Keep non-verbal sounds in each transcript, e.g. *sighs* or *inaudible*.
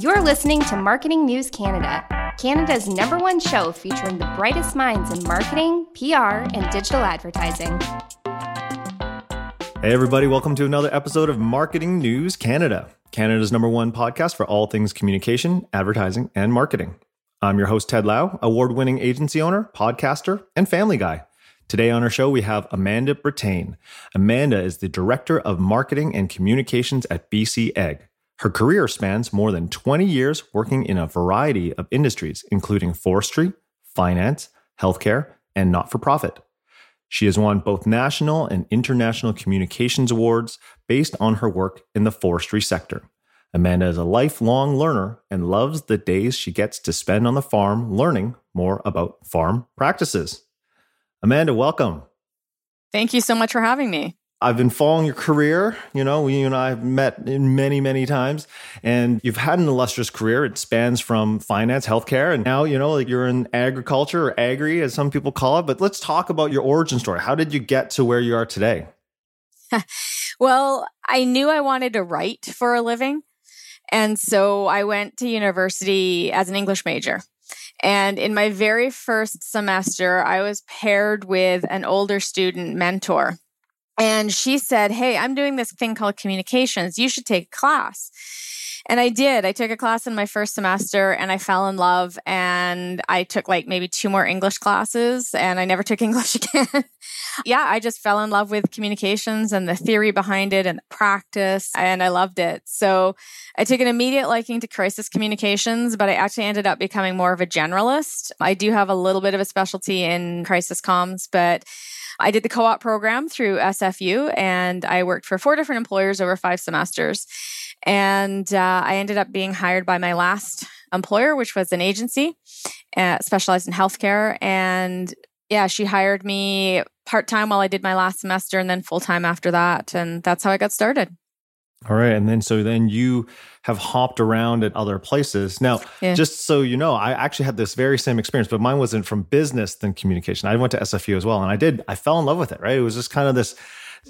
You're listening to Marketing News Canada, Canada's number one show featuring the brightest minds in marketing, PR, and digital advertising. Hey, everybody, welcome to another episode of Marketing News Canada, Canada's number one podcast for all things communication, advertising, and marketing. I'm your host, Ted Lau, award winning agency owner, podcaster, and family guy. Today on our show, we have Amanda Brattain. Amanda is the Director of Marketing and Communications at BC Egg. Her career spans more than 20 years working in a variety of industries, including forestry, finance, healthcare, and not for profit. She has won both national and international communications awards based on her work in the forestry sector. Amanda is a lifelong learner and loves the days she gets to spend on the farm learning more about farm practices. Amanda, welcome. Thank you so much for having me. I've been following your career. You know, you and I have met many, many times, and you've had an illustrious career. It spans from finance, healthcare, and now, you know, like you're in agriculture or agri, as some people call it. But let's talk about your origin story. How did you get to where you are today? *laughs* well, I knew I wanted to write for a living. And so I went to university as an English major. And in my very first semester, I was paired with an older student mentor and she said, Hey, I'm doing this thing called communications. You should take a class. And I did. I took a class in my first semester and I fell in love. And I took like maybe two more English classes and I never *laughs* took English again. yeah, I just fell in love with communications and the theory behind it and the practice. And I loved it. So I took an immediate liking to crisis communications, but I actually ended up becoming more of a generalist. I do have a little bit of a specialty in crisis comms, but I did the co op program through SFU and I worked for four different employers over five semesters. And uh, I ended up being hired by my last employer, which was an agency uh, specialized in healthcare. And yeah, she hired me part time while I did my last semester and then full time after that. And that's how I got started. All right. And then so then you have hopped around at other places. Now, yeah. just so you know, I actually had this very same experience, but mine wasn't from business than communication. I went to SFU as well. And I did, I fell in love with it, right? It was just kind of this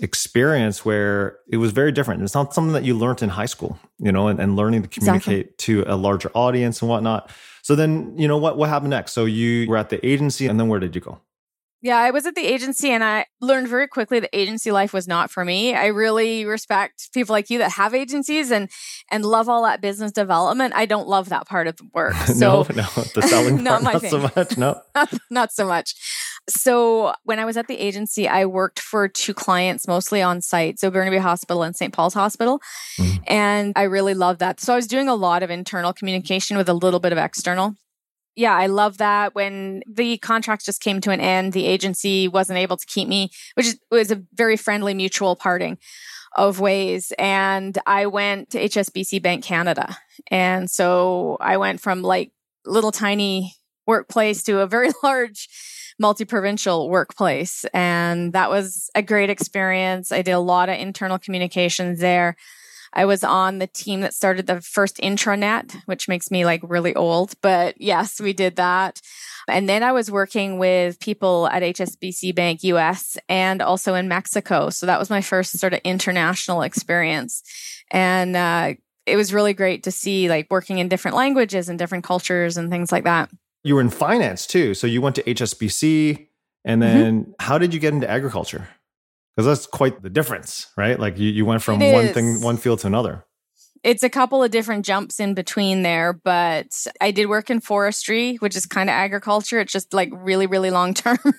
experience where it was very different. It's not something that you learned in high school, you know, and, and learning to communicate exactly. to a larger audience and whatnot. So then, you know, what what happened next? So you were at the agency and then where did you go? Yeah, I was at the agency and I learned very quickly that agency life was not for me. I really respect people like you that have agencies and and love all that business development. I don't love that part of the work. *laughs* So no, no, the selling not *laughs* part, not thing. so much. No, *laughs* not, not so much. So when I was at the agency, I worked for two clients mostly on site, so Burnaby Hospital and St. Paul's Hospital, mm. and I really loved that. So I was doing a lot of internal communication with a little bit of external yeah, I love that. When the contract just came to an end, the agency wasn't able to keep me, which was a very friendly mutual parting of ways. And I went to HSBC Bank Canada. And so I went from like little tiny workplace to a very *laughs* large multi provincial workplace. And that was a great experience. I did a lot of internal communications there. I was on the team that started the first intranet, which makes me like really old, but yes, we did that. And then I was working with people at HSBC Bank US and also in Mexico. So that was my first sort of international experience. And uh, it was really great to see like working in different languages and different cultures and things like that. You were in finance too. So you went to HSBC. And mm-hmm. then mm-hmm. how did you get into agriculture? Because that's quite the difference, right? Like you, you went from one thing, one field to another. It's a couple of different jumps in between there, but I did work in forestry, which is kind of agriculture. It's just like really, really long term. *laughs*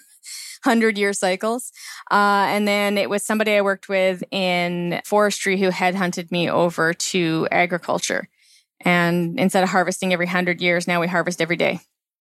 100 year cycles. Uh, and then it was somebody I worked with in forestry who headhunted me over to agriculture. And instead of harvesting every 100 years, now we harvest every day.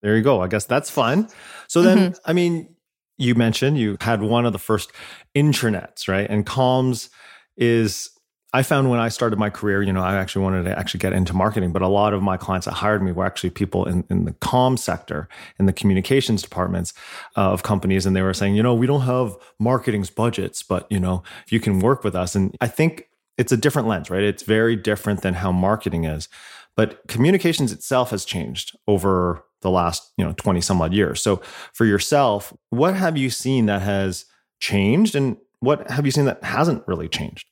There you go. I guess that's fun. So then, mm-hmm. I mean, you mentioned you had one of the first intranets, right? And comms is I found when I started my career, you know, I actually wanted to actually get into marketing, but a lot of my clients that hired me were actually people in, in the comm sector, in the communications departments uh, of companies. And they were saying, you know, we don't have marketing's budgets, but, you know, you can work with us. And I think it's a different lens, right? It's very different than how marketing is. But communications itself has changed over the last, you know, 20 some odd years. So for yourself, what have you seen that has changed and what have you seen that hasn't really changed?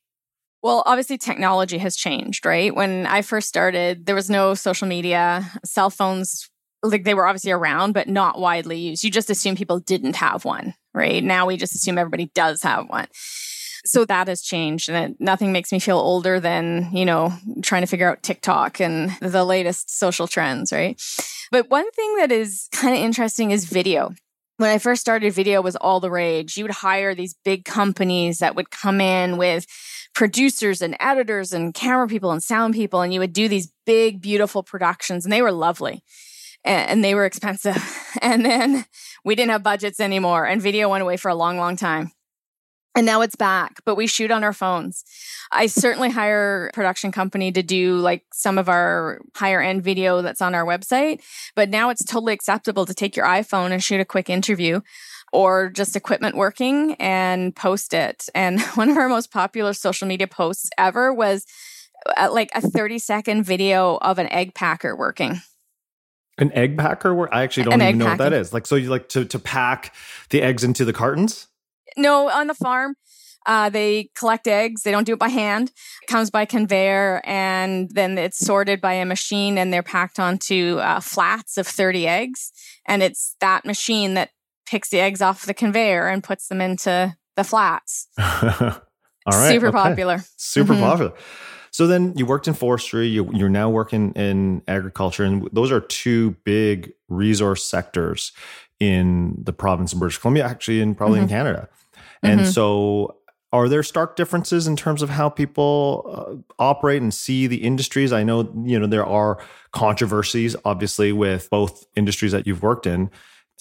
Well, obviously, technology has changed, right? When I first started, there was no social media. Cell phones, like they were obviously around, but not widely used. You just assume people didn't have one, right? Now we just assume everybody does have one. So that has changed. And it, nothing makes me feel older than, you know, trying to figure out TikTok and the latest social trends, right? But one thing that is kind of interesting is video when I first started, video was all the rage. You would hire these big companies that would come in with producers and editors and camera people and sound people, and you would do these big, beautiful productions, and they were lovely and they were expensive. *laughs* And then we didn't have budgets anymore, and video went away for a long, long time. And now it's back, but we shoot on our phones. I certainly hire a production company to do like some of our higher end video that's on our website, but now it's totally acceptable to take your iPhone and shoot a quick interview or just equipment working and post it. And *laughs* one of our most popular social media posts ever was uh, like a 30 second video of an egg packer working. An egg packer? I actually don't An even know packing. what that is. Like, so you like to, to pack the eggs into the cartons? No, on the farm. Uh, they collect eggs. They don't do it by hand. It comes by conveyor and then it's sorted by a machine and they're packed onto uh, flats of 30 eggs. And it's that machine that picks the eggs off the conveyor and puts them into the flats. *laughs* All right. Super okay. popular. Super mm-hmm. popular. So then you worked in forestry, you, are now working in agriculture, and those are two big resource sectors in the province of British Columbia, actually, and probably mm-hmm. in Canada. And mm-hmm. so, are there stark differences in terms of how people uh, operate and see the industries? I know, you know, there are controversies, obviously, with both industries that you've worked in.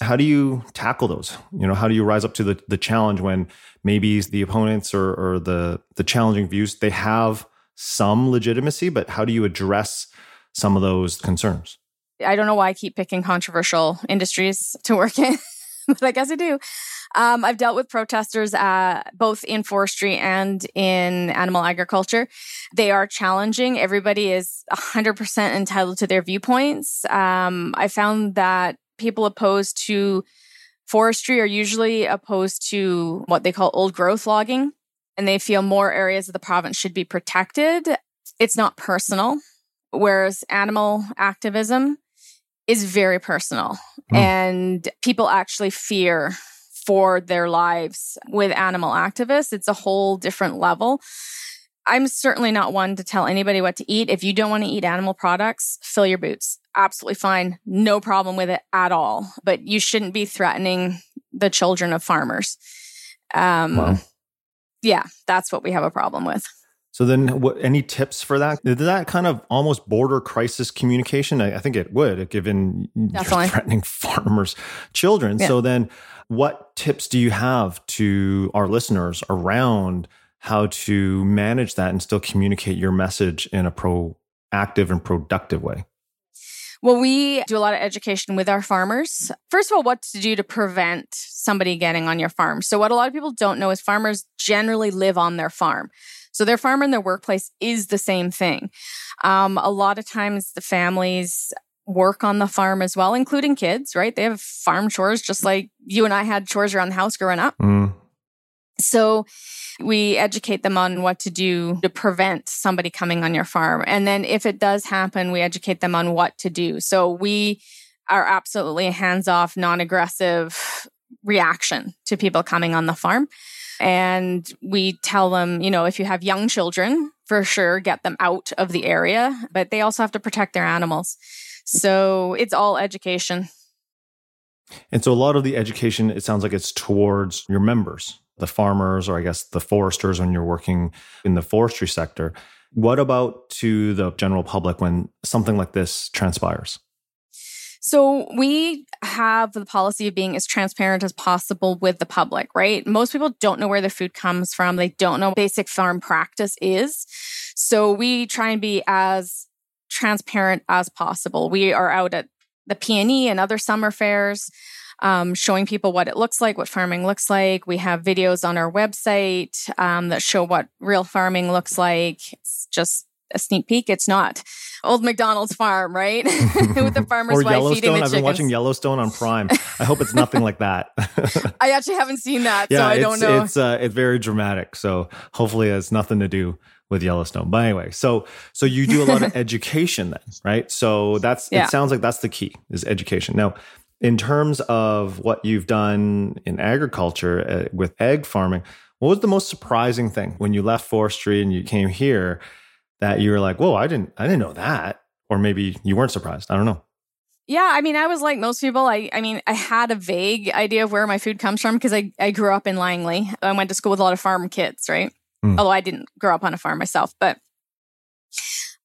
How do you tackle those? You know, how do you rise up to the, the challenge when maybe the opponents or, or the the challenging views they have some legitimacy, but how do you address some of those concerns? I don't know why I keep picking controversial industries to work in, *laughs* but I guess I do. Um, I've dealt with protesters uh, both in forestry and in animal agriculture. They are challenging. Everybody is 100% entitled to their viewpoints. Um, I found that people opposed to forestry are usually opposed to what they call old growth logging, and they feel more areas of the province should be protected. It's not personal, whereas animal activism is very personal, mm. and people actually fear for their lives with animal activists. It's a whole different level. I'm certainly not one to tell anybody what to eat. If you don't want to eat animal products, fill your boots. Absolutely fine. No problem with it at all. But you shouldn't be threatening the children of farmers. Um, wow. Yeah, that's what we have a problem with. So then, what, any tips for that? Did that kind of almost border crisis communication? I, I think it would, given threatening *laughs* farmers' children. Yeah. So then, what tips do you have to our listeners around how to manage that and still communicate your message in a proactive and productive way? Well, we do a lot of education with our farmers. First of all, what to do to prevent somebody getting on your farm. So, what a lot of people don't know is farmers generally live on their farm. So, their farm and their workplace is the same thing. Um, a lot of times, the families work on the farm as well, including kids, right? They have farm chores just like you and I had chores around the house growing up. Mm. So we educate them on what to do to prevent somebody coming on your farm. And then if it does happen, we educate them on what to do. So we are absolutely a hands off, non aggressive reaction to people coming on the farm. And we tell them, you know, if you have young children, for sure, get them out of the area, but they also have to protect their animals. So it's all education. And so a lot of the education, it sounds like it's towards your members, the farmers, or I guess the foresters when you're working in the forestry sector. What about to the general public when something like this transpires? So we have the policy of being as transparent as possible with the public, right? Most people don't know where the food comes from. They don't know basic farm practice is. So we try and be as transparent as possible. We are out at the PNE and other summer fairs, um, showing people what it looks like, what farming looks like. We have videos on our website um, that show what real farming looks like. It's just a sneak peek. It's not old McDonald's farm, right? *laughs* With the *laughs* farmer's or wife Yellowstone. feeding the I've been watching Yellowstone on Prime. I hope it's nothing like that. *laughs* I actually haven't seen that, yeah, so I don't know. It's uh, it's very dramatic. So hopefully, it's nothing to do with Yellowstone. But anyway, so so you do a lot of education then, right? So that's Yeah. it sounds like that's the key is education. Now, in terms of what you've done in agriculture uh, with egg farming, what was the most surprising thing when you left forestry and you came here that you were like, "Whoa, I didn't I didn't know that." Or maybe you weren't surprised. I don't know. Yeah, I mean, I was like most people. I, I mean, I had a vague idea of where my food comes from because I, I grew up in Langley. I went to school with a lot of farm kids, right? Mm. Although I didn't grow up on a farm myself, but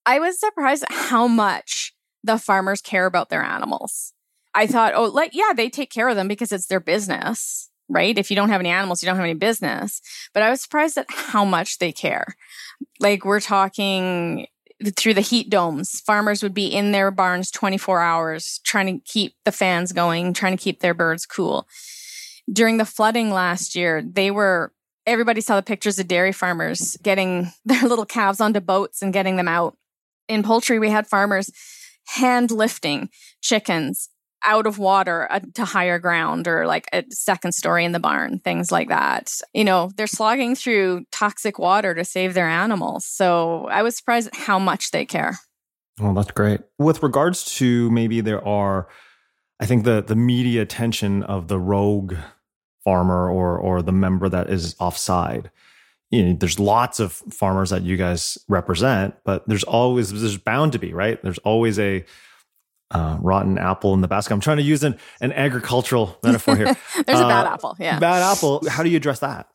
I was surprised at how much the farmers care about their animals. I thought, oh, like, yeah, they take care of them because it's their business, right? If you don't have any animals, you don't have any business. But I was surprised at how much they care. Like, we're talking through the heat domes, farmers would be in their barns 24 hours trying to keep the fans going, trying to keep their birds cool. During the flooding last year, they were everybody saw the pictures of dairy farmers getting *laughs* their little calves onto boats and getting them out. In poultry, we had farmers hand lifting chickens out of water uh, to higher ground or like a second story in the barn, things like that. You know, they're slogging through toxic water to save their animals. So I was surprised at how much they care. Well, that's great. With regards to maybe there are, I think the the media attention of the rogue farmer or or the member that is offside. You know, there's lots of farmers that you guys represent, but there's always there's bound to be right. There's always a uh, rotten apple in the basket. I'm trying to use an, an agricultural *laughs* metaphor here. There's a bad Uh, apple. Yeah. Bad apple. How do you address that?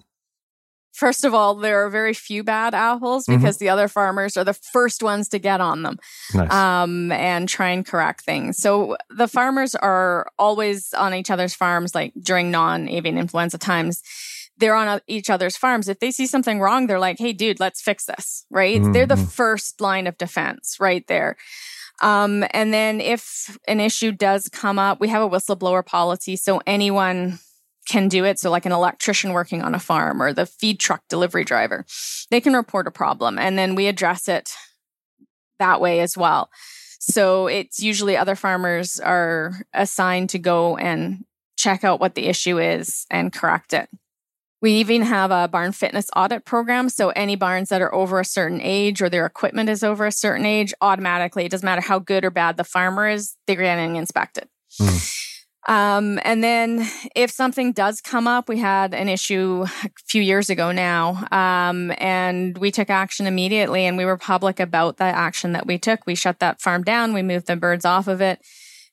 First of all, there are very few bad apples Mhm. because the other farmers are the first ones to get on them. Nice. um, and try and correct things. So the farmers are always on each other's farms, like during non avian influenza times. They're on each other's farms. If they see something wrong, they're like, hey, dude, let's fix this, right? They're the Mhm. first line of defense right there. Um, and then if an issue does come up, we have a whistleblower policy. So anyone can do it. So, like an electrician working on a farm or the feed truck delivery driver, they can report a problem and then we address it that way as well. So it's usually other farmers are assigned to go and check out what the issue is and correct it. We even have a barn fitness audit program. So any barns that are over a certain age or their equipment is over a certain age, automatically, it doesn't matter how good or bad the farmer is, they're getting inspected. Um, and then if something does come up, we had an issue a few years ago now, um, and we took action immediately and we were public about the action that we took. We shut that farm down, we moved the birds off of it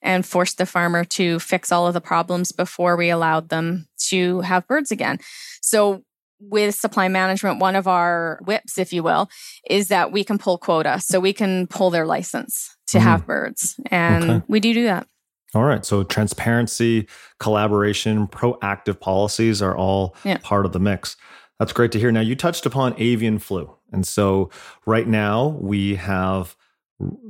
and forced the farmer to fix all of the problems before we allowed them to have birds again. So with supply management, one of our whips, if you will, is that we can pull quota. So we can pull their license to Mhm. have birds. And Okay. we do do that. All right. So transparency, collaboration, proactive policies are all Yeah. part of the mix. That's great to hear. Now, you touched upon avian flu. And so right now we have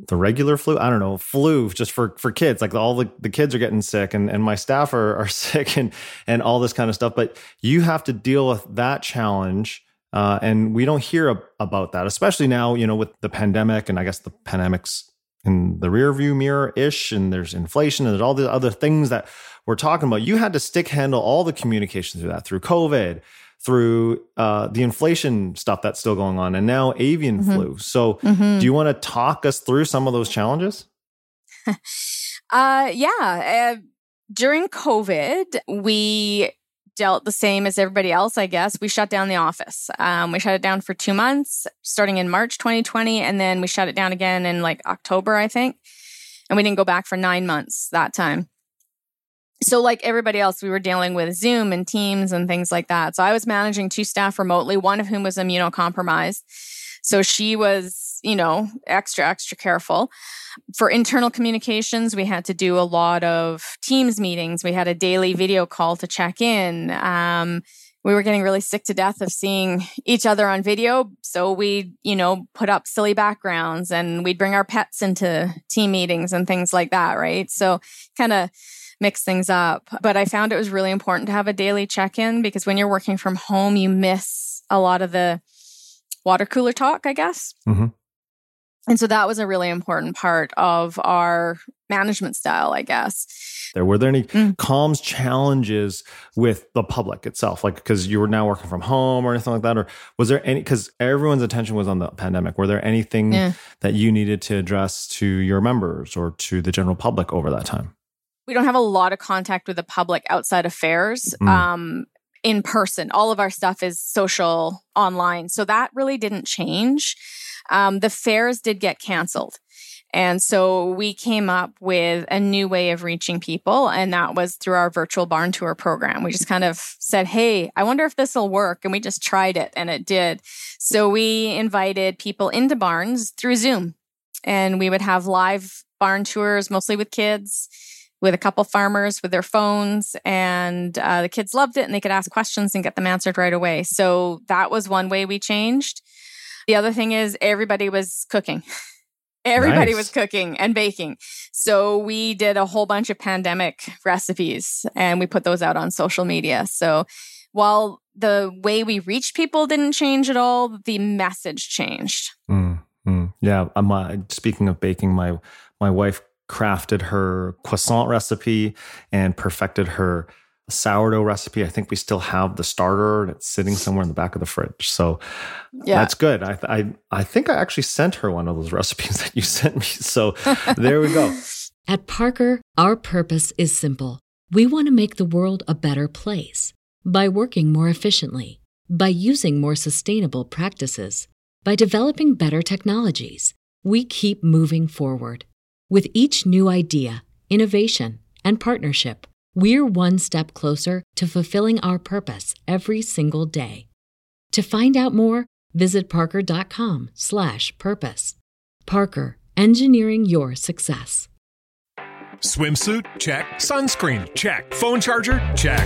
the regular flu. I don't know, flu just for, for kids. Like all the, the kids are getting sick and, and my staff are, are *laughs* sick and, and all this kind of stuff. But you have to deal with that challenge. Uh, and we don't hear ab- about that, especially now, you know, with the pandemic and I guess the pandemic's in the rear view mirror ish and there's inflation and there's all the other things that we're talking about you had to stick handle all the communication through that through covid through uh, the inflation stuff that's still going on and now avian Mhm. flu so Mhm. do you want to talk us through some of those challenges *laughs* Uh, yeah. Uh, during COVID, we dealt the same as everybody else, I guess. We shut down the office. Um, we shut it down for two months, starting in March 2020, and then we shut it down again in like October, I think. And we didn't go back for nine months that time. So, like everybody else, we were dealing with Zoom and Teams and things like that. So, I was managing two staff remotely, one of whom was immunocompromised. So, she was, you know, extra, extra careful for internal communications, we had to do a lot of Teams meetings. We had a daily video call to check in. Um, we were getting really sick to death of seeing each other on video. So we, you know, put up silly backgrounds and we'd bring our pets into team meetings and things like that, right? So kind of mix things up. But I found it was really important to have a daily check in because when you're working from home, you miss a lot of the water cooler talk, I guess. Mhm. And so that was a really important part of our management style, I guess. There were there any mm. comms challenges with the public itself, like because you were now working from home or anything like that, or was there any? Because everyone's attention was on the pandemic. Were there anything yeah. that you needed to address to your members or to the general public over that time? We don't have a lot of contact with the public outside of fairs. Mm. Um, in person. All of our stuff is social online. So that really didn't change. Um, the fairs did get canceled. And so we came up with a new way of reaching people, and that was through our virtual barn tour program. We just kind of said, Hey, I wonder if this will work. And we just tried it, and it did. So we invited people into barns through Zoom, and we would have live barn tours, mostly with kids with a couple farmers with their phones and uh, the kids loved it and they could ask questions and get them answered right away. So that was one way we changed. The other thing is everybody was cooking. *laughs* Everybody nice. was cooking and baking. So we did a whole bunch of pandemic recipes and we put those out on social media. So while the way we reached people didn't change at all the message changed. Mm, mm. yeah I'm, uh, speaking of baking my my wife crafted her croissant recipe and perfected her sourdough recipe. I think we still have the starter and it's sitting somewhere in the back of the fridge. So yeah. that's good. I, I, I think I actually sent her one of those *laughs* recipes that you sent me. So there we go. *laughs* At Parker, our purpose is simple. We want to make the world a better place by working more efficiently, by using more sustainable practices, by developing better technologies. We keep moving forward with each new idea, innovation, and partnership, we're one step closer to fulfilling our purpose every single day. To find out more, visit parker.com/purpose. Parker, engineering your success. Swimsuit? Check. Sunscreen? Check. Phone charger? Check.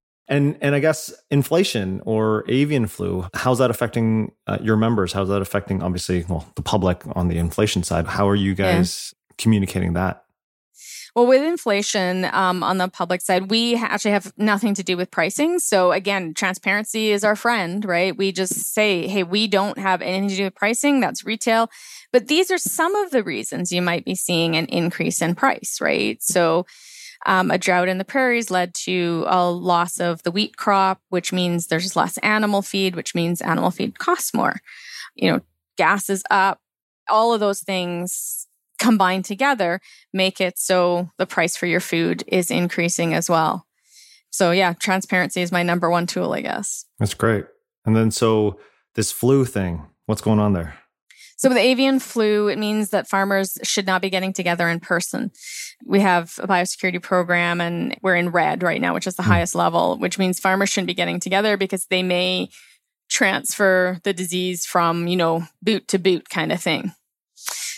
And and I guess inflation or avian flu, how's that affecting uh, your members? How's that affecting obviously well the public on the inflation side? How are you guys yeah. communicating that? Well, with inflation um, on the public side, we actually have nothing to do with pricing. So again, transparency is our friend, right? We just say, hey, we don't have anything to do with pricing. That's retail. But these are some of the reasons you might be seeing an increase in price, right? So um, a drought in the prairies led to a loss of the wheat crop, which means there's less animal feed, which means animal feed costs more. You know, gas is up. All of those things combined together make it so the price for your food is increasing as well. So, yeah, transparency is my number one tool, I guess. That's great. And then, so this flu thing, what's going on there? So with avian flu, it means that farmers should not be getting together in person. We have a biosecurity program and we're in red right now, which is the mm. highest level, which means farmers shouldn't be getting together because they may transfer the disease from, you know, boot to boot kind of thing.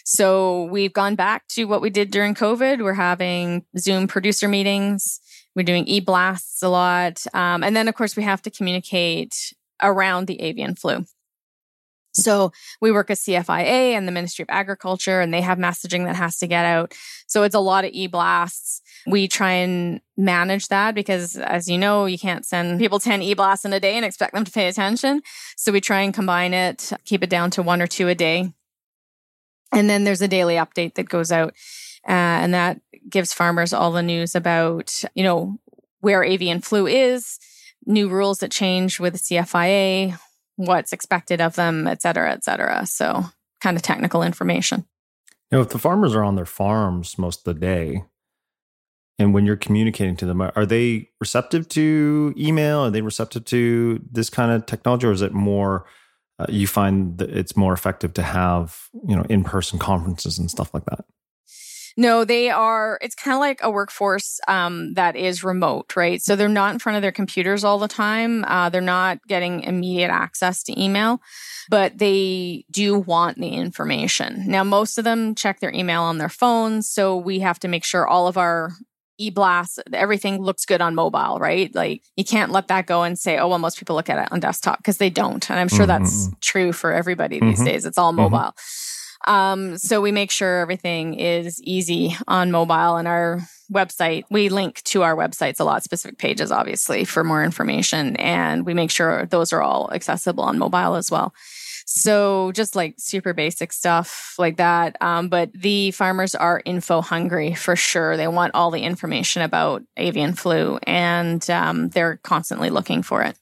So we've gone back to what we did during COVID. We're having Zoom producer meetings. We're doing e blasts a lot. Um, and then, of course, we have to communicate around the avian flu. So we work with CFIA and the Ministry of Agriculture, and they have messaging that has to get out. So it's a lot of e blasts. We try and manage that because, as you know, you can't send people 10 e blasts in a day and expect them to pay attention. So we try and combine it, keep it down to one or two a day. And then there's a daily update that goes out. Uh, and that gives farmers all the news about, you know, where avian flu is, new rules that change with CFIA, what's expected of them, et cetera, et cetera. So kind of technical information. Now, if the farmers are on their farms most of the day, and when you're communicating to them, are they receptive to email? Are they receptive to this kind of technology, or is it more uh, you find that it's more effective to have you know in person conferences and stuff like that? No, they are. It's kind of like a workforce um, that is remote, right? So they're not in front of their computers all the time. Uh, they're not getting immediate access to email, but they do want the information. Now, most of them check their email on their phones. So we have to make sure all of our e-blast everything looks good on mobile right like you can't let that go and say oh well most people look at it on desktop because they don't and i'm sure mm-hmm. that's true for everybody these mm-hmm. days it's all mm-hmm. mobile mm-hmm. Um, so we make sure everything is easy on mobile and our website we link to our websites a lot specific pages obviously for more information and we make sure those are all accessible on mobile as well so just like super basic stuff like that. Um, but the farmers are info hungry for sure. They want all the information about avian flu and um, they're constantly looking for it.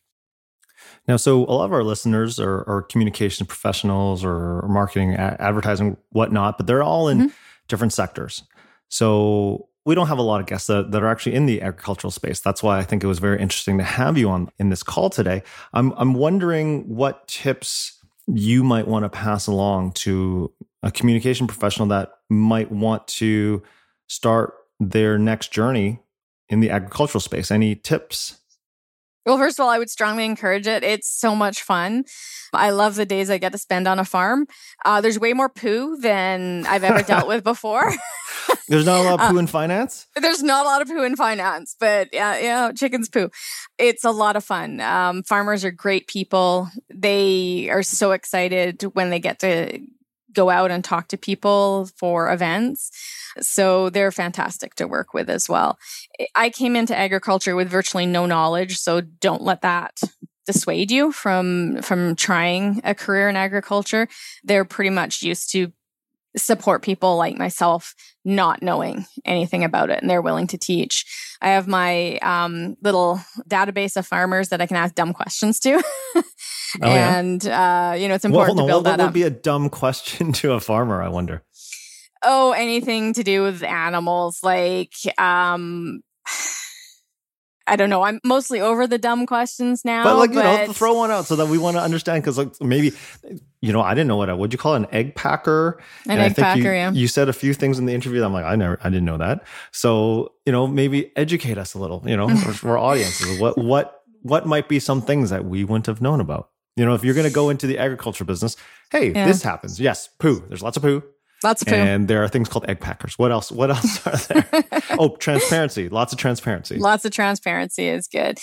Now, so a lot of our listeners are, are communication professionals or marketing, advertising, whatnot, but they're all in mm-hmm. different sectors. So we don't have a lot of guests that, that are actually in the agricultural space. That's why I think it was very interesting to have you on in this call today. I'm I'm wondering what tips you might want to pass along to a communication professional that might want to start their next journey in the agricultural space? Any tips? Well, first of all, I would strongly encourage it. It's so much fun. I love the days I get to spend on a farm. Uh, there's way more poo than I've ever dealt with before. *laughs* There's not a lot of *laughs* poo uh, in finance. There's not a lot of poo in finance, but yeah, yeah, chickens poo. It's a lot of fun. Um, farmers are great people. They are so excited when they get to go out and talk to people for events. So they're fantastic to work with as well. I came into agriculture with virtually no knowledge, so don't let that dissuade you from from trying a career in agriculture. They're pretty much used to support people like myself not knowing anything about it and they're willing to teach. I have my um, little database of farmers that I can ask dumb questions to. oh, *laughs* and, yeah? uh, you know, it's important well, to build what, that what up. would be a dumb *laughs* question to a farmer, I wonder? Oh, anything to do with animals, like um, I don't know. I'm mostly over the dumb questions now. But like, you but... know, throw one out so that we want to understand. Cause like maybe, you know, I didn't know what, what'd you call it? An egg packer? An and egg packer, you, yeah. You said a few things in the interview that I'm like, I never, I didn't know that. So, you know, maybe educate us a little, you know, *laughs* for, our audiences. What, what, what might be some things that we wouldn't have known about? You know, if you're going to go into the agriculture business, hey, yeah. this happens. Yes, poo. There's lots of poo. Lots of poo. And there are things called egg packers. What else? What else are there? *laughs* oh, transparency. Lots of transparency. Lots of transparency is good.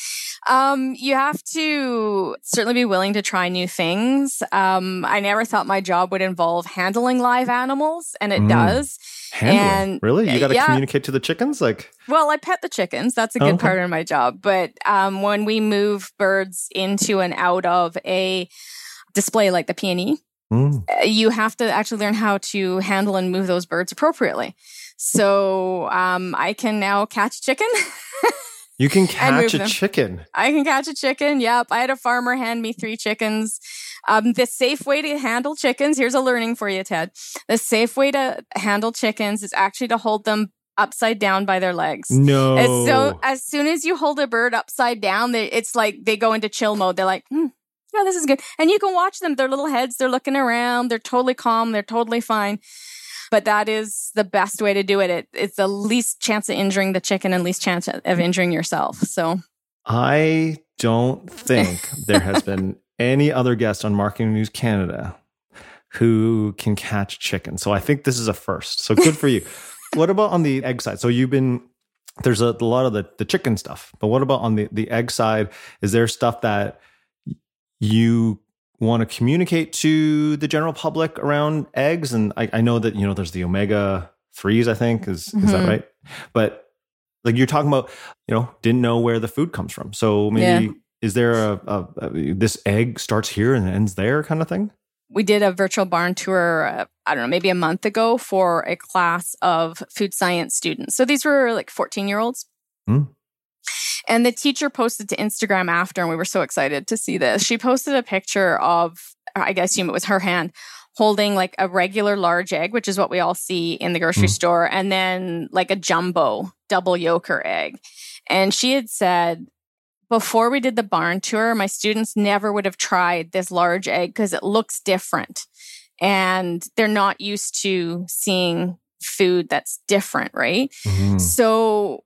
Um, you have to certainly be willing to try new things. Um, I never thought my job would involve handling live animals, and it mm. does. Handling? And really? You got to yeah. communicate to the chickens? Like, well, I pet the chickens. That's a good okay. part of my job. But um, when we move birds into and out of a display like the PNE, Mm. Uh, you have to actually learn how to handle and move those birds appropriately. So um, I can now catch chicken. you can *laughs* catch a them. chicken. I can catch a chicken. Yep. I had a farmer hand me three chickens. Um, the safe way to handle chickens, here's a learning for you, Ted. The safe way to handle chickens is actually to hold them upside down by their legs. No. So as soon as you hold a bird upside down, they, it's like they go into chill mode. They're like, hmm, yeah, this is good. And you can watch them. Their little heads, they're looking around. They're totally calm. They're totally fine. But that is the best way to do it. it it's the least chance of injuring the chicken and least chance of injuring yourself. So I don't think *laughs* there has been any other guest on Marketing News Canada who can catch chicken. So I think this is a first. So good for you. *laughs* what about on the egg side? So you've been there's a, a lot of the, the chicken stuff, but what about on the, the egg side? Is there stuff that you want to communicate to the general public around eggs and I, I know that you know there's the omega threes i think is mm-hmm. is that mm-hmm. right but Like you're talking about, you know, didn't know where the food comes from. So maybe Yeah. is there a, a, a this egg starts here and ends there kind of thing? we did a virtual barn tour uh, i don't know maybe a month ago for a class of food science students so these were like 14 year olds Hmm. And the teacher posted to instagram after and we were so excited to see this she posted a picture of i guess assume it was her hand holding like a regular large egg which is what we all see in the grocery Hmm. store and then like a jumbo double yolker egg and she had said before we did the barn tour, my students never would have tried this large egg because it looks different and they're not used to seeing food that's different, right? Mhm. So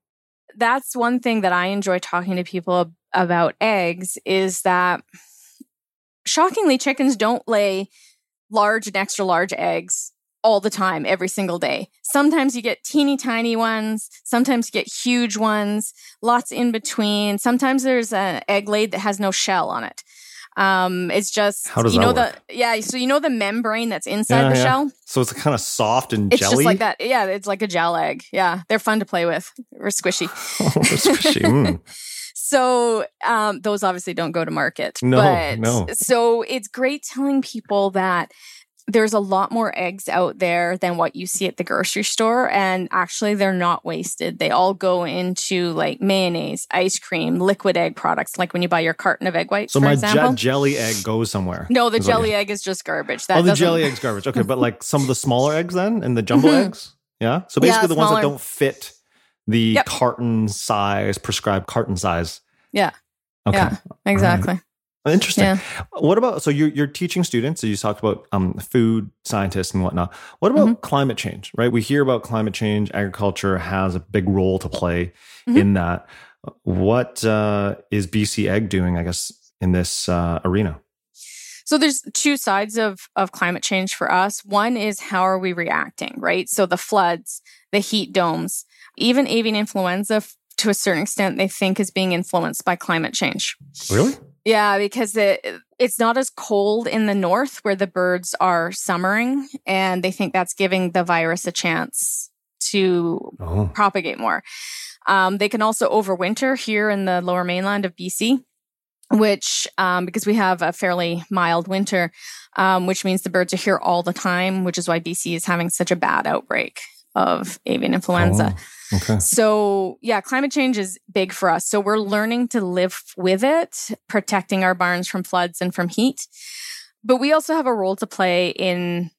that's one thing that I enjoy talking to people about eggs is that shockingly chickens don't lay large and extra large eggs all the time every single day. Sometimes you get teeny tiny ones, sometimes you get huge ones, lots in between. Sometimes there's an egg laid that has no shell on it. Um, it's just How does you that know work? the yeah, so you know the membrane that's inside Yeah, the yeah. shell? So it's kind of soft and It's jelly. just like that. Yeah, it's like a gel egg. Yeah, they're fun to play with. Or squishy. *laughs* Squishy. Mm. *laughs* So um, those obviously don't go to market. No, but no. So it's great telling people that there's a lot more eggs out there than what you see at the grocery store. And actually, they're not wasted. They all go into like mayonnaise, ice cream, liquid egg products, like when you buy your carton of egg whites, So for my example. je- jelly egg goes somewhere. no, the jelly egg is just garbage. That Oh, the doesn't- jelly *laughs* egg's garbage. Okay, but like some of the smaller *laughs* eggs then and the jumbo Mhm. eggs? Yeah. So Yeah, basically the ones that don't fit the Yep. carton size, prescribed carton size. Yeah. Okay. Yeah. Exactly. Interesting. Yeah. What about so you're you're teaching students? So you talked about um, food scientists and whatnot. What about Mm-hmm. climate change? Right, we hear about climate change. Agriculture has a big role to play Mhm. in that. What uh, is BC Egg doing? I guess in this uh, arena. So there's two sides of of climate change for us. One is how are we reacting, right? So the floods, the heat domes, even avian influenza to a certain extent they think is being influenced by climate change. Really? Yeah, because the, it's not as cold in the north where the birds are summering and they think that's giving the virus a chance to Oh, propagate more. Um, they can also overwinter here in the lower mainland of BC, which, um, because we have a fairly mild winter, um, which means the birds are here all the time, which is why BC is having such a bad outbreak of avian influenza. Oh, okay. So, yeah, climate change is big for us. So, we're learning to live with it, protecting our barns from floods and from heat. But we also have a role to play in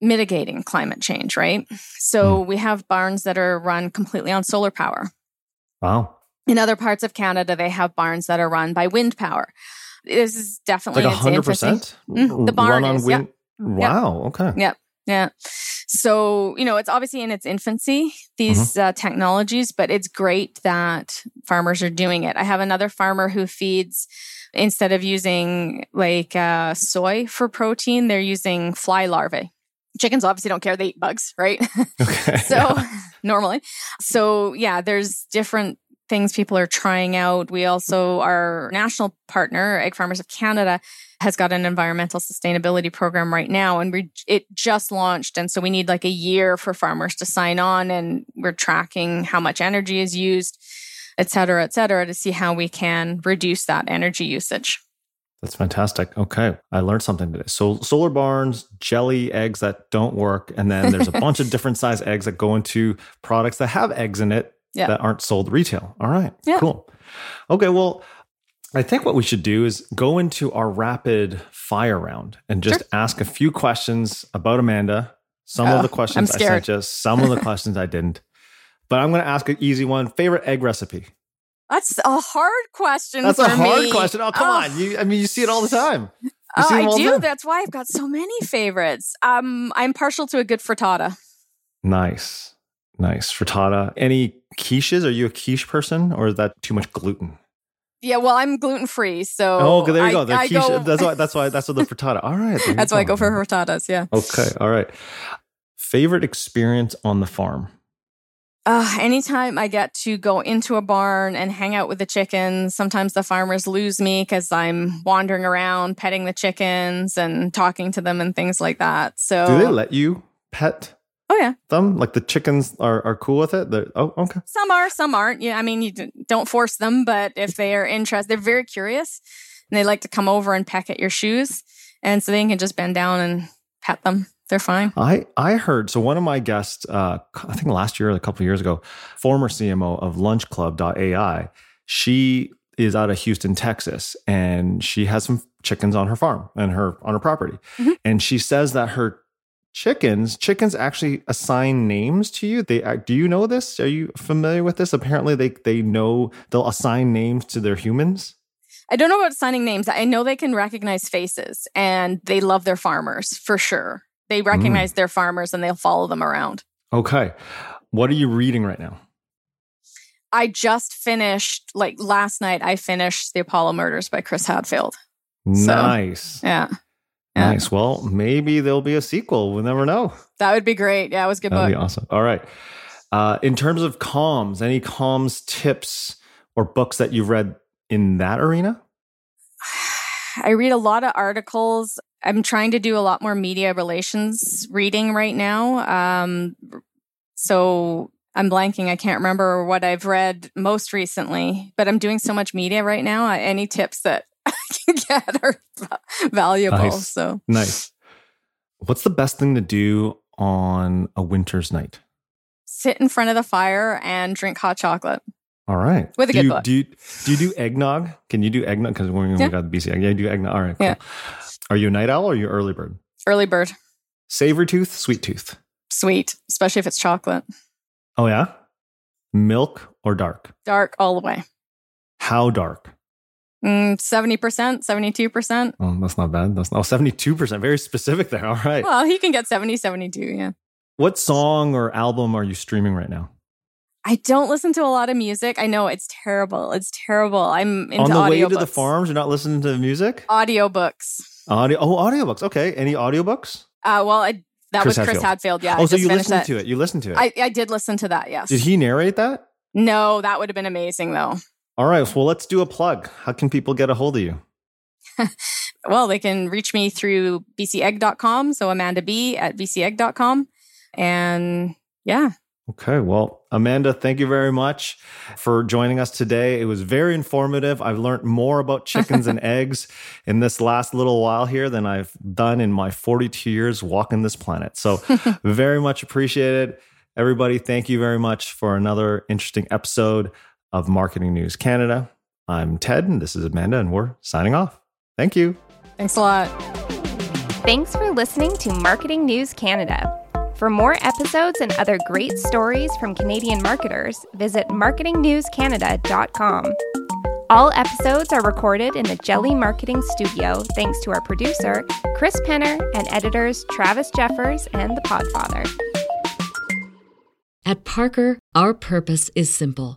mitigating climate change, right? So, we have barns that are run completely on solar power. Wow. In other parts of Canada, they have barns that are run by wind power. This is definitely Like hundred infancy. percent. Mm, the barn is, yep. Wow. Okay. Yep. Yeah. So, you know, it's obviously in its infancy, these Mm-hmm. uh, technologies, but it's great that farmers are doing it. I have another farmer who feeds, instead of using like uh, soy for protein, they're using fly larvae. Chickens obviously don't care. They eat bugs, right? *laughs* Okay. *laughs* so normally so yeah there's different things people are trying out we also mm-hmm. our national partner egg farmers of canada has got an environmental sustainability program right now and we it just launched and so we need like a year for farmers to sign on and we're tracking how much energy is used et cetera et cetera to see how we can reduce that energy usage That's fantastic. Okay. I learned something today. So solar barns, jelly eggs that don't work, and then there's a bunch of *laughs* different size eggs that go into products that have eggs in it Yeah. that aren't sold retail. All right. Yeah. Cool. Okay, well, I think what we should do is go into our rapid fire round and just ask a few questions about Amanda. Some Oh, of the questions I'm sent you, some of the *laughs* questions I didn't. But I'm going to ask an easy one. Favorite egg recipe? that's a hard question That's for a hard me. question. Oh, come Oh. on. You, I mean, you see it all the time. You Oh, I do. time. That's why I've got so many favorites. Um, I'm partial to a good frittata. Nice. Nice. Frittata. Any quiches? Are you a quiche person or is that too much gluten? Yeah, well, I'm gluten free, so Oh, okay, there you I- go. I quiche. go- That's why that's why that's what the *laughs* frittata. All right. that's why I go for frittatas. Yeah. Okay. All right. Favorite experience on the farm? Uh, anytime I get to go into a barn and hang out with the chickens, sometimes the farmers lose me because I'm wandering around petting the chickens and talking to them and things like that. So Do they let you pet? Oh yeah, them? Like the chickens are, are cool with it? They're, oh, okay. some are, some aren't. Yeah, I mean, you don't force them, but if they are interested, they're very curious and they like to come over and peck at your shoes, and so they can just bend down and pet them. They're fine. I I heard so one of my guests, uh, I think last year, or a couple of years ago, former CMO of LunchClub.ai. She is out of Houston, Texas, and she has some chickens on her farm and her on her property, Mhm. and she says that her chickens chickens actually assign names to you they do you know this are you familiar with this apparently they they know they'll assign names to their humans I don't know about signing names. I know they can recognize faces and they love their farmers for sure. They mm. recognize their farmers and they'll follow them around. okay what are you reading right now I just finished, like last night, I finished The Apollo Murders by Chris Hadfield. So- nice Yeah. Yeah. nice well maybe there'll be a sequel we'll never know That would be great. Yeah, it was a good That'd book. be awesome. All right. Uh, in terms of comms, any comms tips or books that you've read in that arena? *sighs* I read a lot of articles. I'm trying to do a lot more media relations reading right now. Um, so I'm blanking. I can't remember what I've read most recently, but I'm doing so much media right now. Any tips that *laughs* I can get are *laughs* valuable. Nice. So Nice. What's the best thing to do on a winter's night? sit in front of the fire and drink hot chocolate. All right. With a do good you, book. Do you, do you do eggnog? Can you do eggnog? Because when Yeah. we got the BC, yeah, you do eggnog. All right. Cool. Yeah. Are you a night owl or are you early bird? Early bird, Savory tooth, sweet tooth. sweet, especially if it's chocolate. Oh, yeah? Milk or dark? Dark all the way. How dark? Mm, 70%, 72%. Oh, that's not bad. That's not, oh, 72%. Very specific there. *laughs* All right. Well, he can get 70, 72. Yeah. What song or album are you streaming right now? I don't listen to a lot of music. I know it's terrible. It's terrible. I'm into On the way to the farms, you're not listening to music? Audiobooks. Audio. Oh, audiobooks. Okay. Any audiobooks? Uh, well, I, that Chris was Chris Hadfield. Hadfield. Yeah. I oh, so you listened to it. You listened to it. I, I did listen to that. Yes. Did he narrate that? No, that would have been amazing though. All right. Well, let's do a plug. How can people get a hold of you? *laughs* Well, they can reach me through bcegg.com. So Amanda B at bcegg.com. And yeah, Okay. Well, Amanda, thank you very much for joining us today. It was very informative. I've learned more about chickens and *laughs* eggs in this last little while here than I've done in my 42 years walking this planet. So, *laughs* very much appreciated. Everybody, thank you very much for another interesting episode of Marketing News Canada. I'm Ted, and this is Amanda, and we're signing off. Thank you. thanks a lot. Thanks for listening to Marketing News Canada. For more episodes and other great stories from Canadian marketers, visit marketingnewscanada.com. All episodes are recorded in the Jelly Marketing Studio thanks to our producer, Chris Penner, and editors Travis Jeffers and The Podfather. At Parker, our purpose is simple.